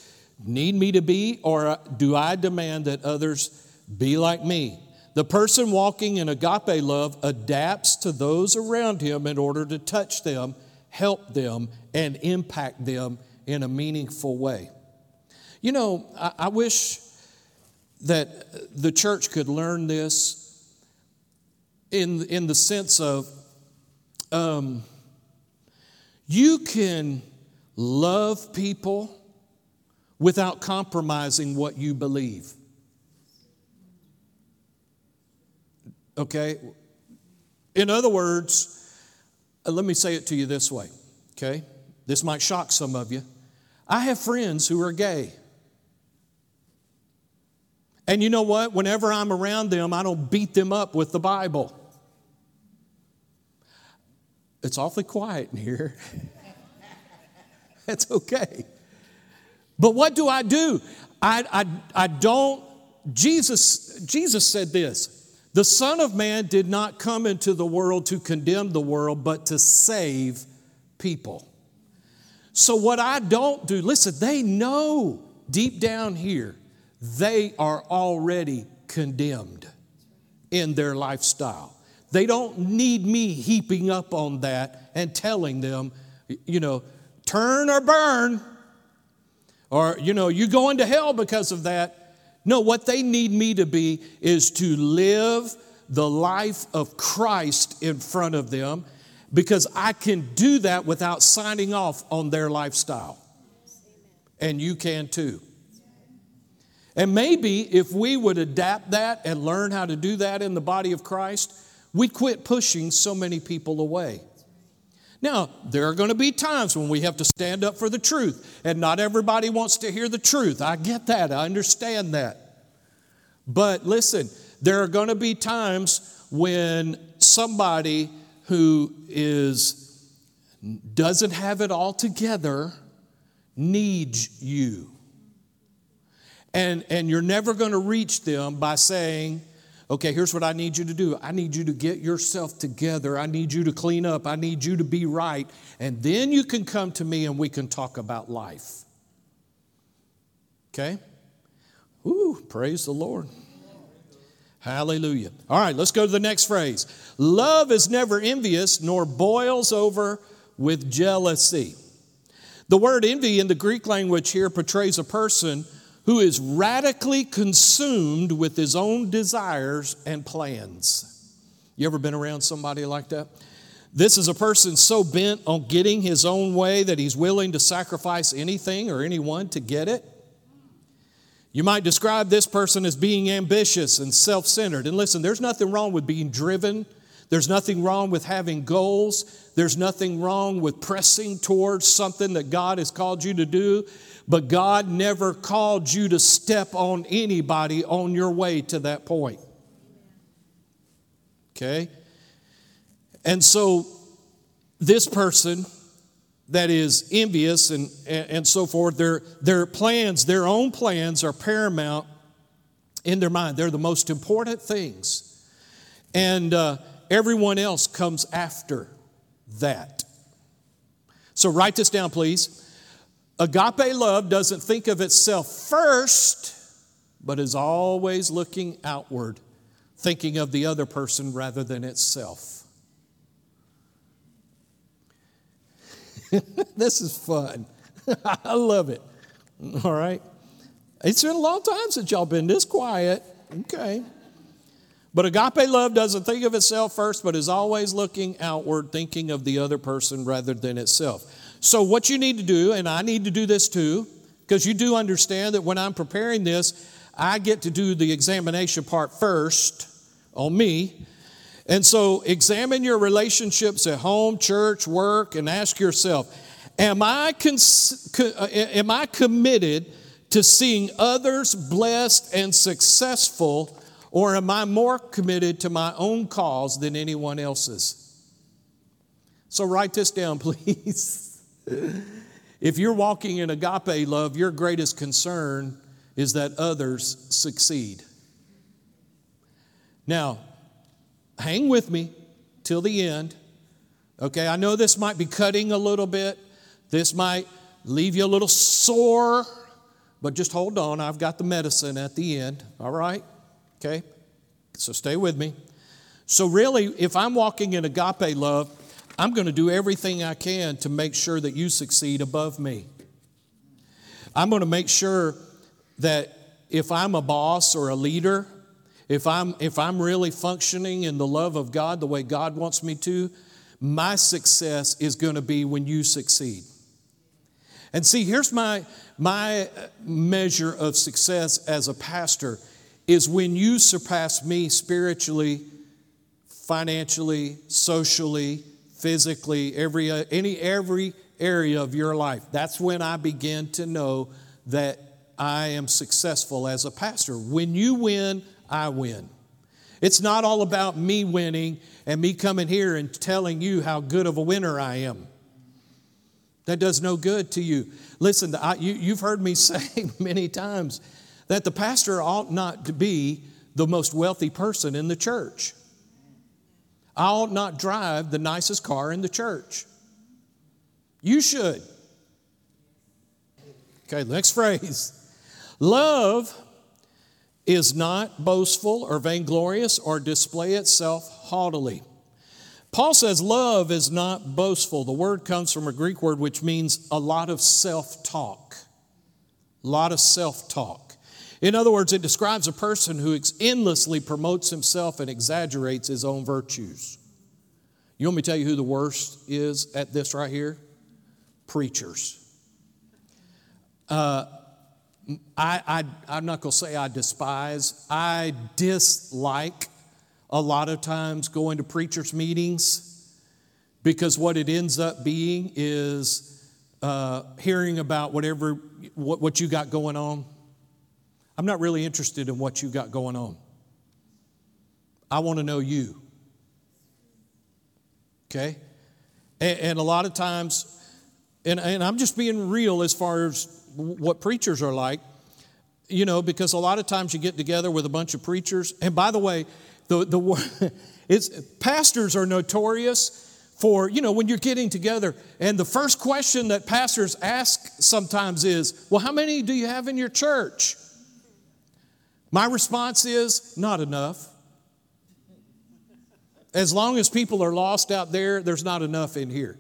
need me to be, or do I demand that others be like me? The person walking in agape love adapts to those around him in order to touch them, help them, and impact them in a meaningful way. You know, I, I wish that the church could learn this in, in the sense of um, you can love people without compromising what you believe. Okay? In other words, uh, let me say it to you this way, okay? This might shock some of you. I have friends who are gay. And you know what? Whenever I'm around them, I don't beat them up with the Bible. It's awfully quiet in here. <laughs> That's okay. But what do I do? I, I, I don't, Jesus, Jesus said this the Son of Man did not come into the world to condemn the world, but to save people. So, what I don't do, listen, they know deep down here, they are already condemned in their lifestyle. They don't need me heaping up on that and telling them, you know, turn or burn, or, you know, you're going to hell because of that. No, what they need me to be is to live the life of Christ in front of them because I can do that without signing off on their lifestyle. And you can too. And maybe if we would adapt that and learn how to do that in the body of Christ, we'd quit pushing so many people away. Now, there are going to be times when we have to stand up for the truth, and not everybody wants to hear the truth. I get that, I understand that. But listen, there are going to be times when somebody who is doesn't have it all together needs you. And, and you're never going to reach them by saying, okay, here's what I need you to do. I need you to get yourself together. I need you to clean up. I need you to be right. And then you can come to me and we can talk about life. Okay? Ooh, praise the Lord. Hallelujah. All right, let's go to the next phrase. Love is never envious nor boils over with jealousy. The word envy in the Greek language here portrays a person who is radically consumed with his own desires and plans. You ever been around somebody like that? This is a person so bent on getting his own way that he's willing to sacrifice anything or anyone to get it. You might describe this person as being ambitious and self centered. And listen, there's nothing wrong with being driven, there's nothing wrong with having goals, there's nothing wrong with pressing towards something that God has called you to do. But God never called you to step on anybody on your way to that point. Okay? And so, this person that is envious and, and so forth, their, their plans, their own plans, are paramount in their mind. They're the most important things. And uh, everyone else comes after that. So, write this down, please. Agape love doesn't think of itself first, but is always looking outward, thinking of the other person rather than itself. <laughs> this is fun. <laughs> I love it. All right. It's been a long time since y'all been this quiet. Okay. But agape love doesn't think of itself first, but is always looking outward, thinking of the other person rather than itself. So, what you need to do, and I need to do this too, because you do understand that when I'm preparing this, I get to do the examination part first on me. And so, examine your relationships at home, church, work, and ask yourself Am I, cons- co- uh, am I committed to seeing others blessed and successful, or am I more committed to my own cause than anyone else's? So, write this down, <laughs> please. If you're walking in agape love, your greatest concern is that others succeed. Now, hang with me till the end. Okay, I know this might be cutting a little bit. This might leave you a little sore, but just hold on. I've got the medicine at the end. All right? Okay? So stay with me. So, really, if I'm walking in agape love, I'm going to do everything I can to make sure that you succeed above me. I'm going to make sure that if I'm a boss or a leader, if I'm, if I'm really functioning in the love of God the way God wants me to, my success is going to be when you succeed. And see, here's my, my measure of success as a pastor is when you surpass me spiritually, financially, socially, physically, every, uh, any, every area of your life. That's when I begin to know that I am successful as a pastor. When you win, I win. It's not all about me winning and me coming here and telling you how good of a winner I am. That does no good to you. Listen, I, you, you've heard me <laughs> say many times that the pastor ought not to be the most wealthy person in the church. I ought not drive the nicest car in the church. You should. Okay, next phrase. Love is not boastful or vainglorious or display itself haughtily. Paul says love is not boastful. The word comes from a Greek word which means a lot of self talk. A lot of self talk. In other words, it describes a person who endlessly promotes himself and exaggerates his own virtues. You want me to tell you who the worst is at this right here? Preachers. Uh, I, I, I'm not going to say I despise, I dislike a lot of times going to preachers' meetings because what it ends up being is uh, hearing about whatever what, what you got going on. I'm not really interested in what you got going on. I want to know you. Okay? And, and, a lot of times, and, and I'm just being real as far as what preachers are like, you know, because a lot of times you get together with a bunch of preachers. And by the way, the, the <laughs> it's, pastors are notorious for, you know, when you're getting together, and the first question that pastors ask sometimes is, Well, how many do you have in your church? My response is, Not enough. As long as people are lost out there, there's not enough in here.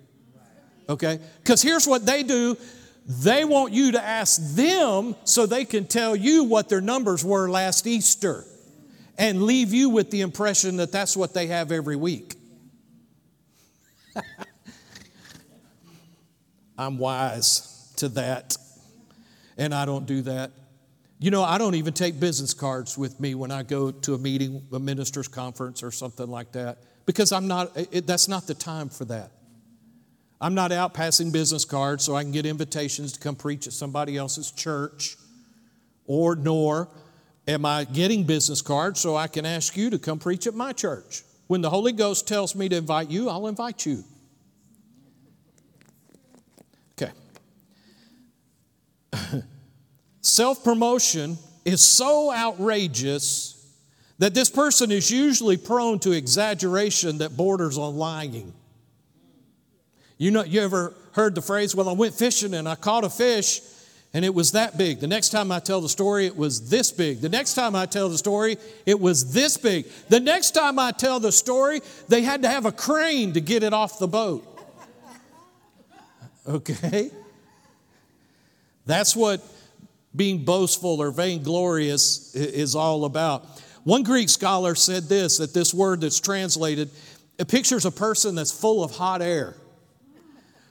Okay? Because here's what they do they want you to ask them so they can tell you what their numbers were last Easter and leave you with the impression that that's what they have every week. <laughs> I'm wise to that, and I don't do that. You know, I don't even take business cards with me when I go to a meeting, a minister's conference, or something like that, because I'm not, it, that's not the time for that. I'm not out passing business cards so I can get invitations to come preach at somebody else's church, or nor am I getting business cards so I can ask you to come preach at my church. When the Holy Ghost tells me to invite you, I'll invite you. Okay. <laughs> Self promotion is so outrageous that this person is usually prone to exaggeration that borders on lying. You know, you ever heard the phrase, well, I went fishing and I caught a fish and it was that big. The next time I tell the story, it was this big. The next time I tell the story, it was this big. The next time I tell the story, they had to have a crane to get it off the boat. <laughs> Okay? That's what being boastful or vainglorious is all about. One Greek scholar said this that this word that's translated, it pictures a person that's full of hot air.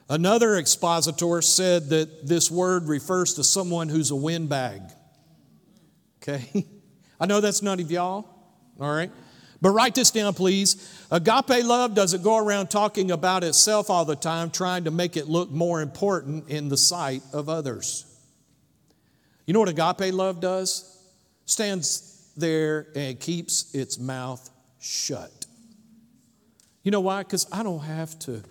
Another expositor said that this word refers to someone who's a windbag. Okay? <laughs> I know that's none of y'all, all right? But write this down, please. Agape love doesn't go around talking about itself all the time, trying to make it look more important in the sight of others. You know what agape love does? Stands there and keeps its mouth shut. You know why? Because I don't have to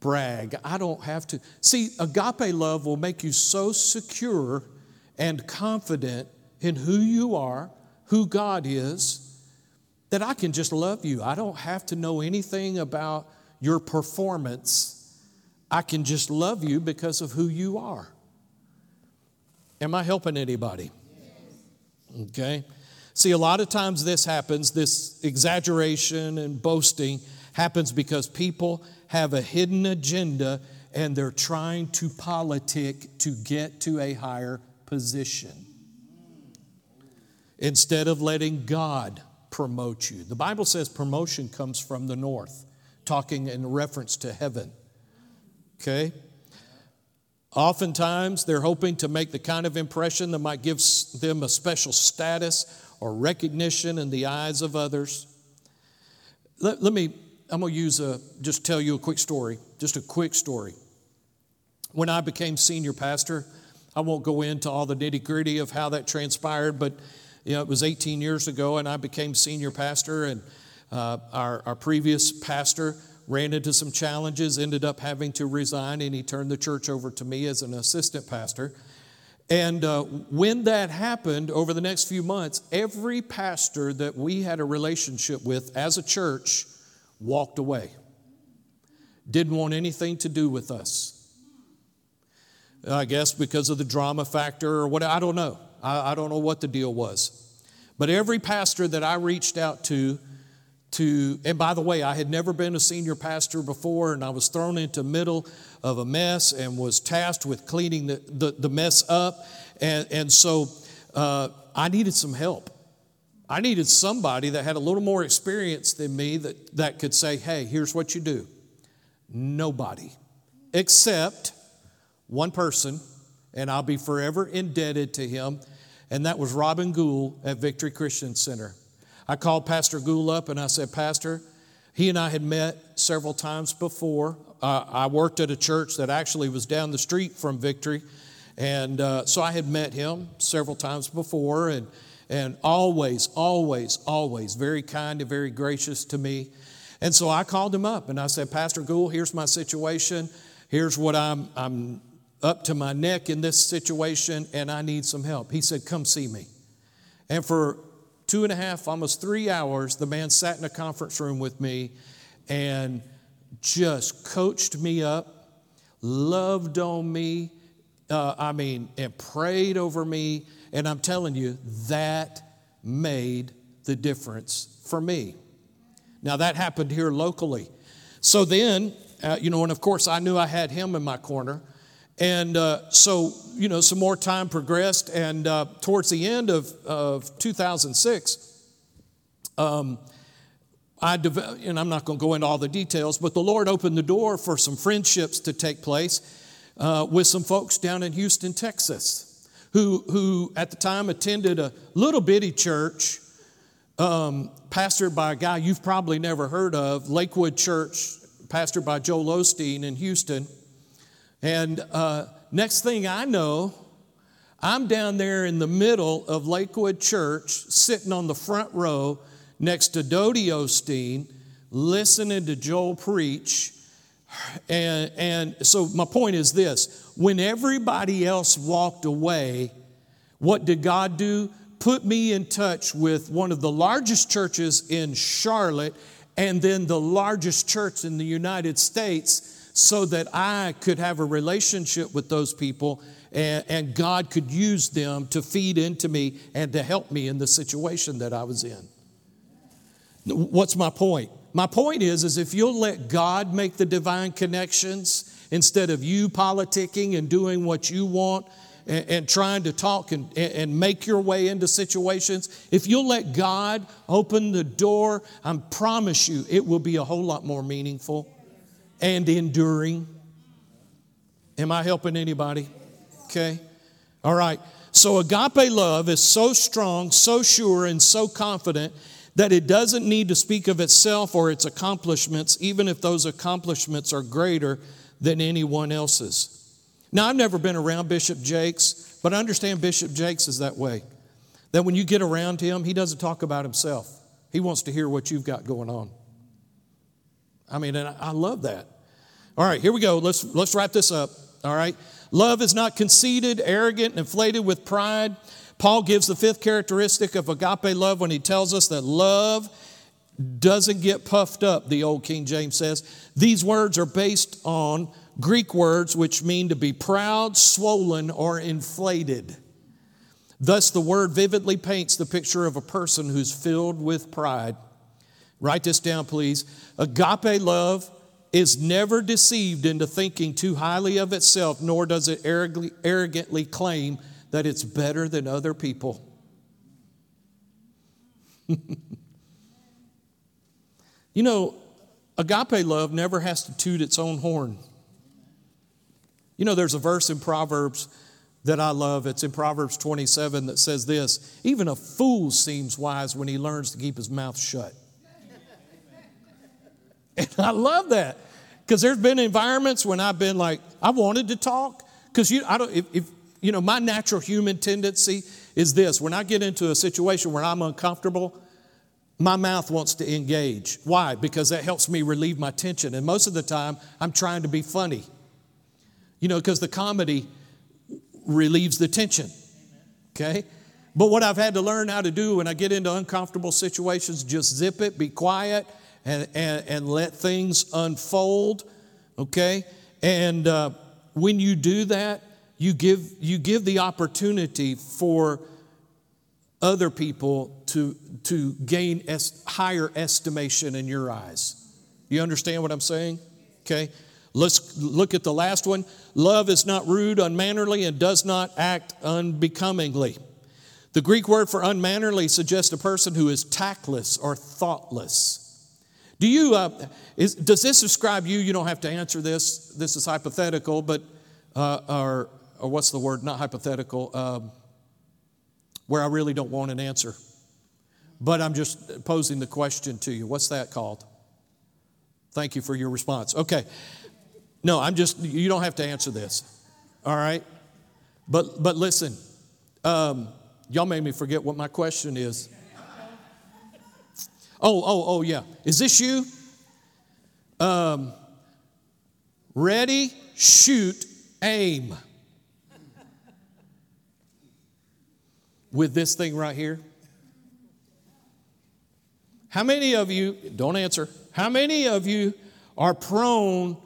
brag. I don't have to. See, agape love will make you so secure and confident in who you are, who God is, that I can just love you. I don't have to know anything about your performance. I can just love you because of who you are. Am I helping anybody? Okay. See, a lot of times this happens, this exaggeration and boasting happens because people have a hidden agenda and they're trying to politic to get to a higher position instead of letting God promote you. The Bible says promotion comes from the north, talking in reference to heaven. Okay? Oftentimes, they're hoping to make the kind of impression that might give them a special status or recognition in the eyes of others. Let, let me I'm going to use a, just tell you a quick story, just a quick story. When I became senior pastor, I won't go into all the nitty gritty of how that transpired, but you know, it was 18 years ago, and I became senior pastor, and uh, our, our previous pastor ran into some challenges, ended up having to resign, and he turned the church over to me as an assistant pastor. And uh, when that happened over the next few months, every pastor that we had a relationship with as a church walked away. Didn't want anything to do with us. I guess because of the drama factor or what, I don't know. I, I don't know what the deal was. But every pastor that I reached out to, to, and by the way, I had never been a senior pastor before, and I was thrown into the middle of a mess and was tasked with cleaning the, the, the mess up. And, and so uh, I needed some help. I needed somebody that had a little more experience than me that, that could say, hey, here's what you do. Nobody, except one person, and I'll be forever indebted to him. And that was Robin Gool at Victory Christian Center. I called Pastor Gool up and I said, Pastor, he and I had met several times before. Uh, I worked at a church that actually was down the street from Victory. And uh, so I had met him several times before and, and always, always, always very kind and very gracious to me. And so I called him up and I said, Pastor Gool, here's my situation. Here's what I'm, I'm up to my neck in this situation and I need some help. He said, Come see me. And for two and a half, almost three hours, the man sat in a conference room with me and just coached me up, loved on me, uh, I mean, and prayed over me. And I'm telling you, that made the difference for me. Now, that happened here locally. So then, uh, you know, and of course, I knew I had him in my corner. And uh, so, you know, some more time progressed. And uh, towards the end of, of 2006, um, I developed, and I'm not going to go into all the details, but the Lord opened the door for some friendships to take place uh, with some folks down in Houston, Texas, who, who at the time attended a little bitty church um, pastored by a guy you've probably never heard of, Lakewood Church, pastored by Joel Osteen in Houston. And uh, next thing I know, I'm down there in the middle of Lakewood Church, sitting on the front row next to Dodie Osteen, listening to Joel preach. And, and so, my point is this when everybody else walked away, what did God do? put me in touch with one of the largest churches in Charlotte and then the largest church in the United States so that I could have a relationship with those people and, and, God could use them to feed into me and to help me in the situation that I was in. What's my point? My point is, is if you'll let God make the divine connections instead of you politicking and doing what you want, and, and trying to talk and, and make your way into situations, if you'll let God open the door, I promise you it will be a whole lot more meaningful and enduring. Am I helping anybody? Okay. All right. So agape love is so strong, so sure, and so confident that it doesn't need to speak of itself or its accomplishments, even if those accomplishments are greater than anyone else's. Now, I've never been around Bishop Jakes, but I understand Bishop Jakes is that way. That when you get around him, he doesn't talk about himself, he wants to hear what you've got going on. I mean, and I love that. All right, here we go. Let's, let's wrap this up. All right. Love is not conceited, arrogant, inflated with pride. Paul gives the fifth characteristic of agape love when he tells us that love doesn't get puffed up, the old King James says. These words are based on Greek words which mean to be proud, swollen, or inflated. Thus, the word vividly paints the picture of a person who's filled with pride. Write this down, please. Agape love is never deceived into thinking too highly of itself, nor does it arrogantly claim that it's better than other people. <laughs> you know, agape love never has to toot its own horn. You know, there's a verse in Proverbs that I love. It's in Proverbs 27 that says this Even a fool seems wise when he learns to keep his mouth shut. And I love that because there's been environments when I've been like, I wanted to talk because you, I don't, if, if, you know, my natural human tendency is this when I get into a situation where I'm uncomfortable, my mouth wants to engage. Why? Because that helps me relieve my tension. And most of the time, I'm trying to be funny. You know, because the comedy relieves the tension. Okay? But what I've had to learn how to do when I get into uncomfortable situations, just zip it, be quiet, and, and, and let things unfold. Okay? And uh, when you do that, you give, you give the opportunity for other people to, to gain higher estimation in your eyes. You understand what I'm saying? Okay? Let's look at the last one. Love is not rude, unmannerly, and does not act unbecomingly. The Greek word for unmannerly suggests a person who is tactless or thoughtless. Do you, uh, is, does this describe you? You don't have to answer this. This is hypothetical, but, uh, or, or what's the word? Not hypothetical, um, where I really don't want an answer. But I'm just posing the question to you. What's that called? Thank you for your response. Okay. No, I'm just, you don't have to answer this. All right? But, but listen, um, y'all made me forget what my question is. Oh, oh, oh, yeah. Is this you? Um, ready, shoot, aim. With this thing right here. How many of you, don't answer, how many of you are prone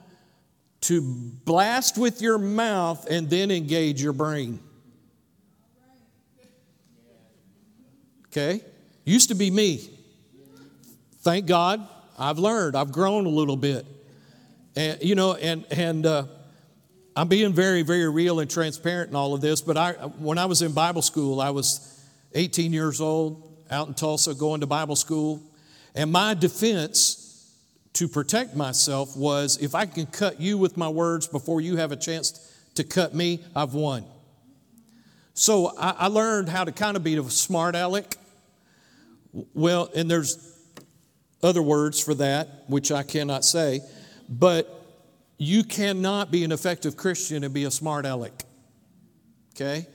to blast with your mouth and then engage your brain? Okay? Used to be me. Thank God I've learned, I've grown a little bit. And, you know, and, and, uh, I'm being very, very real and transparent in all of this, but I, when I was in Bible school, I was 18 years old, out in Tulsa, going to Bible school. And my defense to protect myself was if I can cut you with my words before you have a chance to cut me, I've won. So I, I learned how to kind of be a smart aleck. Well, and there's other words for that, which I cannot say, but you cannot be an effective Christian and be a smart aleck. Okay?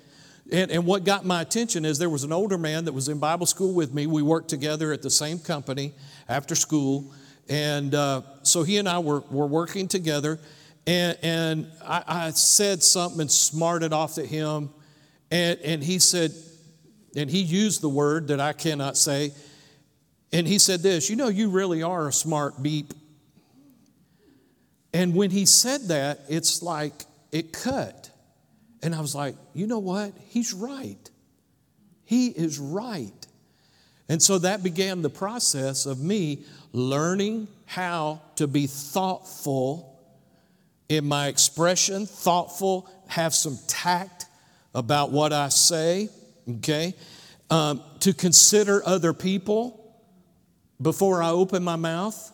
And, and what got my attention is there was an older man that was in Bible school with me. We worked together at the same company after school. And uh, so he and I were, were working together. And, and I, I, said something and smarted off at him. And, and he said, and he used the word that I cannot say. And he said this, You know, you really are a smart beep. And when he said that, it's like it cut. And I was like, you know what? He's right. He is right. And so that began the process of me learning how to be thoughtful in my expression, thoughtful, have some tact about what I say, okay? Um, to consider other people before I open my mouth.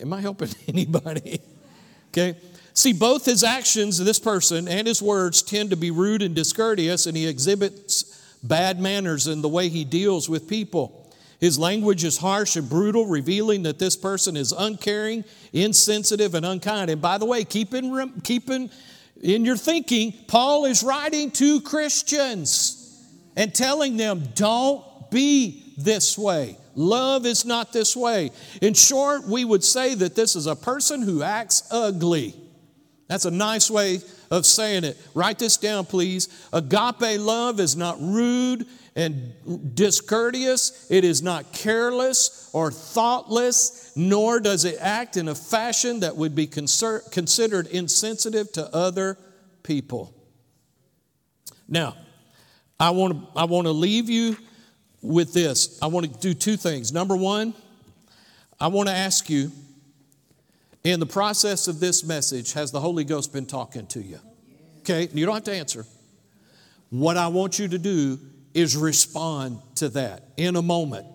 Am I helping <laughs> anybody? okay. See, both his actions, this person, and his words tend to be rude and discourteous, and he exhibits bad manners in the way he deals with people. His language is harsh and brutal, revealing that this person is uncaring, insensitive, and unkind. And by the way, keep in, keep in, in your thinking, Paul is writing to Christians and telling them, don't be this way. Love is not this way. In short, we would say that this is a person who acts ugly. That's a nice way of saying it. Write this down, please. Agape love is not rude and discourteous, it is not careless or thoughtless, nor does it act in a fashion that would be considered insensitive to other people. Now, I want to I want to leave you with this. I want to do two things. Number one, I want to ask you in the process of this message, has the Holy Ghost been talking to you? Okay, you don't have to answer. What I want you to do is respond to that in a moment,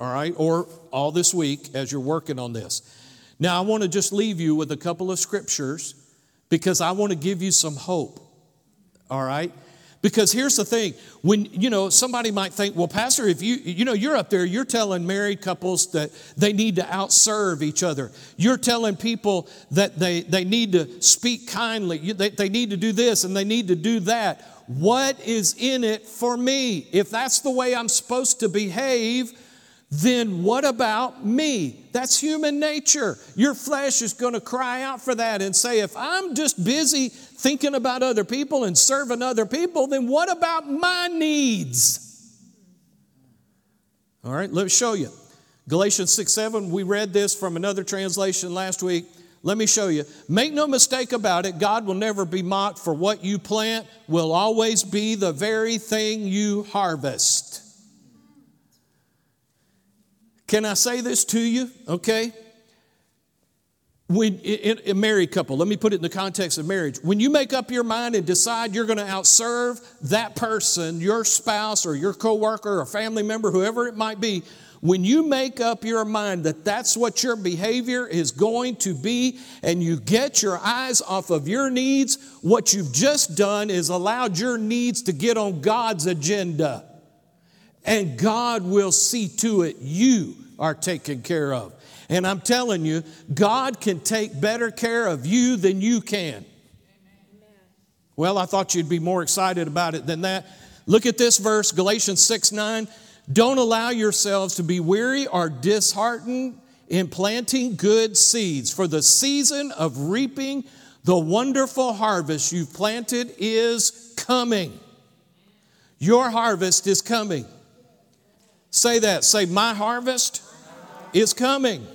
all right, or all this week as you're working on this. Now, I want to just leave you with a couple of scriptures because I want to give you some hope, all right? Because here's the thing when, you know, somebody might think, well, Pastor, if you, you know, you're up there, you're telling married couples that they need to outserve each other. You're telling people that they, they need to speak kindly, they, they need to do this and they need to do that. What is in it for me? If that's the way I'm supposed to behave, then what about me? That's human nature. Your flesh is going to cry out for that and say, if I'm just busy thinking about other people and serving other people, then what about my needs? All right, let me show you. Galatians 6 7, we read this from another translation last week. Let me show you. Make no mistake about it, God will never be mocked, for what you plant will always be the very thing you harvest. Can I say this to you? Okay. When in a married couple, let me put it in the context of marriage. When you make up your mind and decide you're going to outserve that person, your spouse or your coworker or family member, whoever it might be, when you make up your mind that that's what your behavior is going to be and you get your eyes off of your needs, what you've just done is allowed your needs to get on God's agenda. And God will see to it you are taken care of. And I'm telling you, God can take better care of you than you can. Well, I thought you'd be more excited about it than that. Look at this verse, Galatians 6 9. Don't allow yourselves to be weary or disheartened in planting good seeds, for the season of reaping the wonderful harvest you've planted is coming. Your harvest is coming. Say that. Say, My harvest is coming.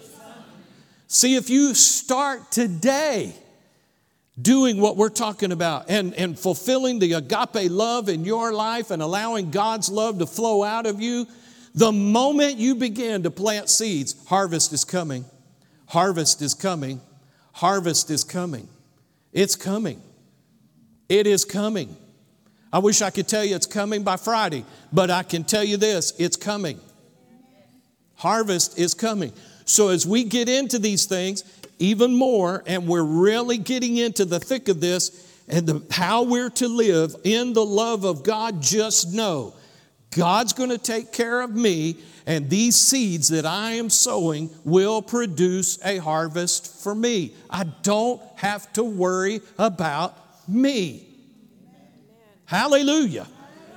See, if you start today, doing what we're talking about and, and fulfilling the agape love in your life and allowing God's love to flow out of you, the moment you begin to plant seeds, harvest is coming. Harvest is coming. Harvest is coming. It's coming. It is coming. I wish I could tell you it's coming by Friday, but I can tell you this it's coming. Harvest is coming. So as we get into these things, even more, and we're really getting into the thick of this and the, how we're to live in the love of God, just know God's going to take care of me, and these seeds that I am sowing will produce a harvest for me. I don't have to worry about me. Hallelujah.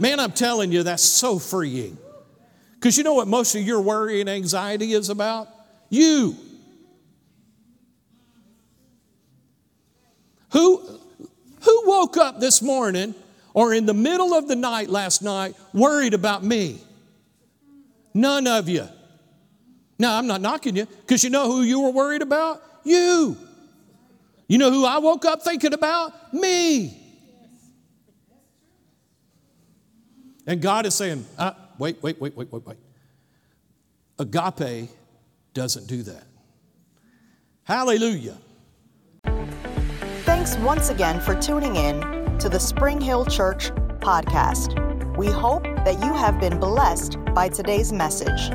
Man, I'm telling you, that's so freeing. Because you know what most of your worry and anxiety is about? You. Who, who woke up this morning or in the middle of the night last night worried about me? None of you. Now, I'm not knocking you because you know who you were worried about? You. You know who I woke up thinking about? Me. And God is saying, uh, wait, wait, wait, wait, wait, wait. Agape doesn't do that. Hallelujah. Thanks once again for tuning in to the Spring Hill Church podcast. We hope that you have been blessed by today's message.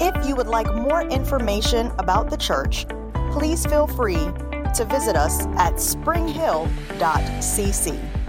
If you would like more information about the church, please feel free to visit us at springhill.cc.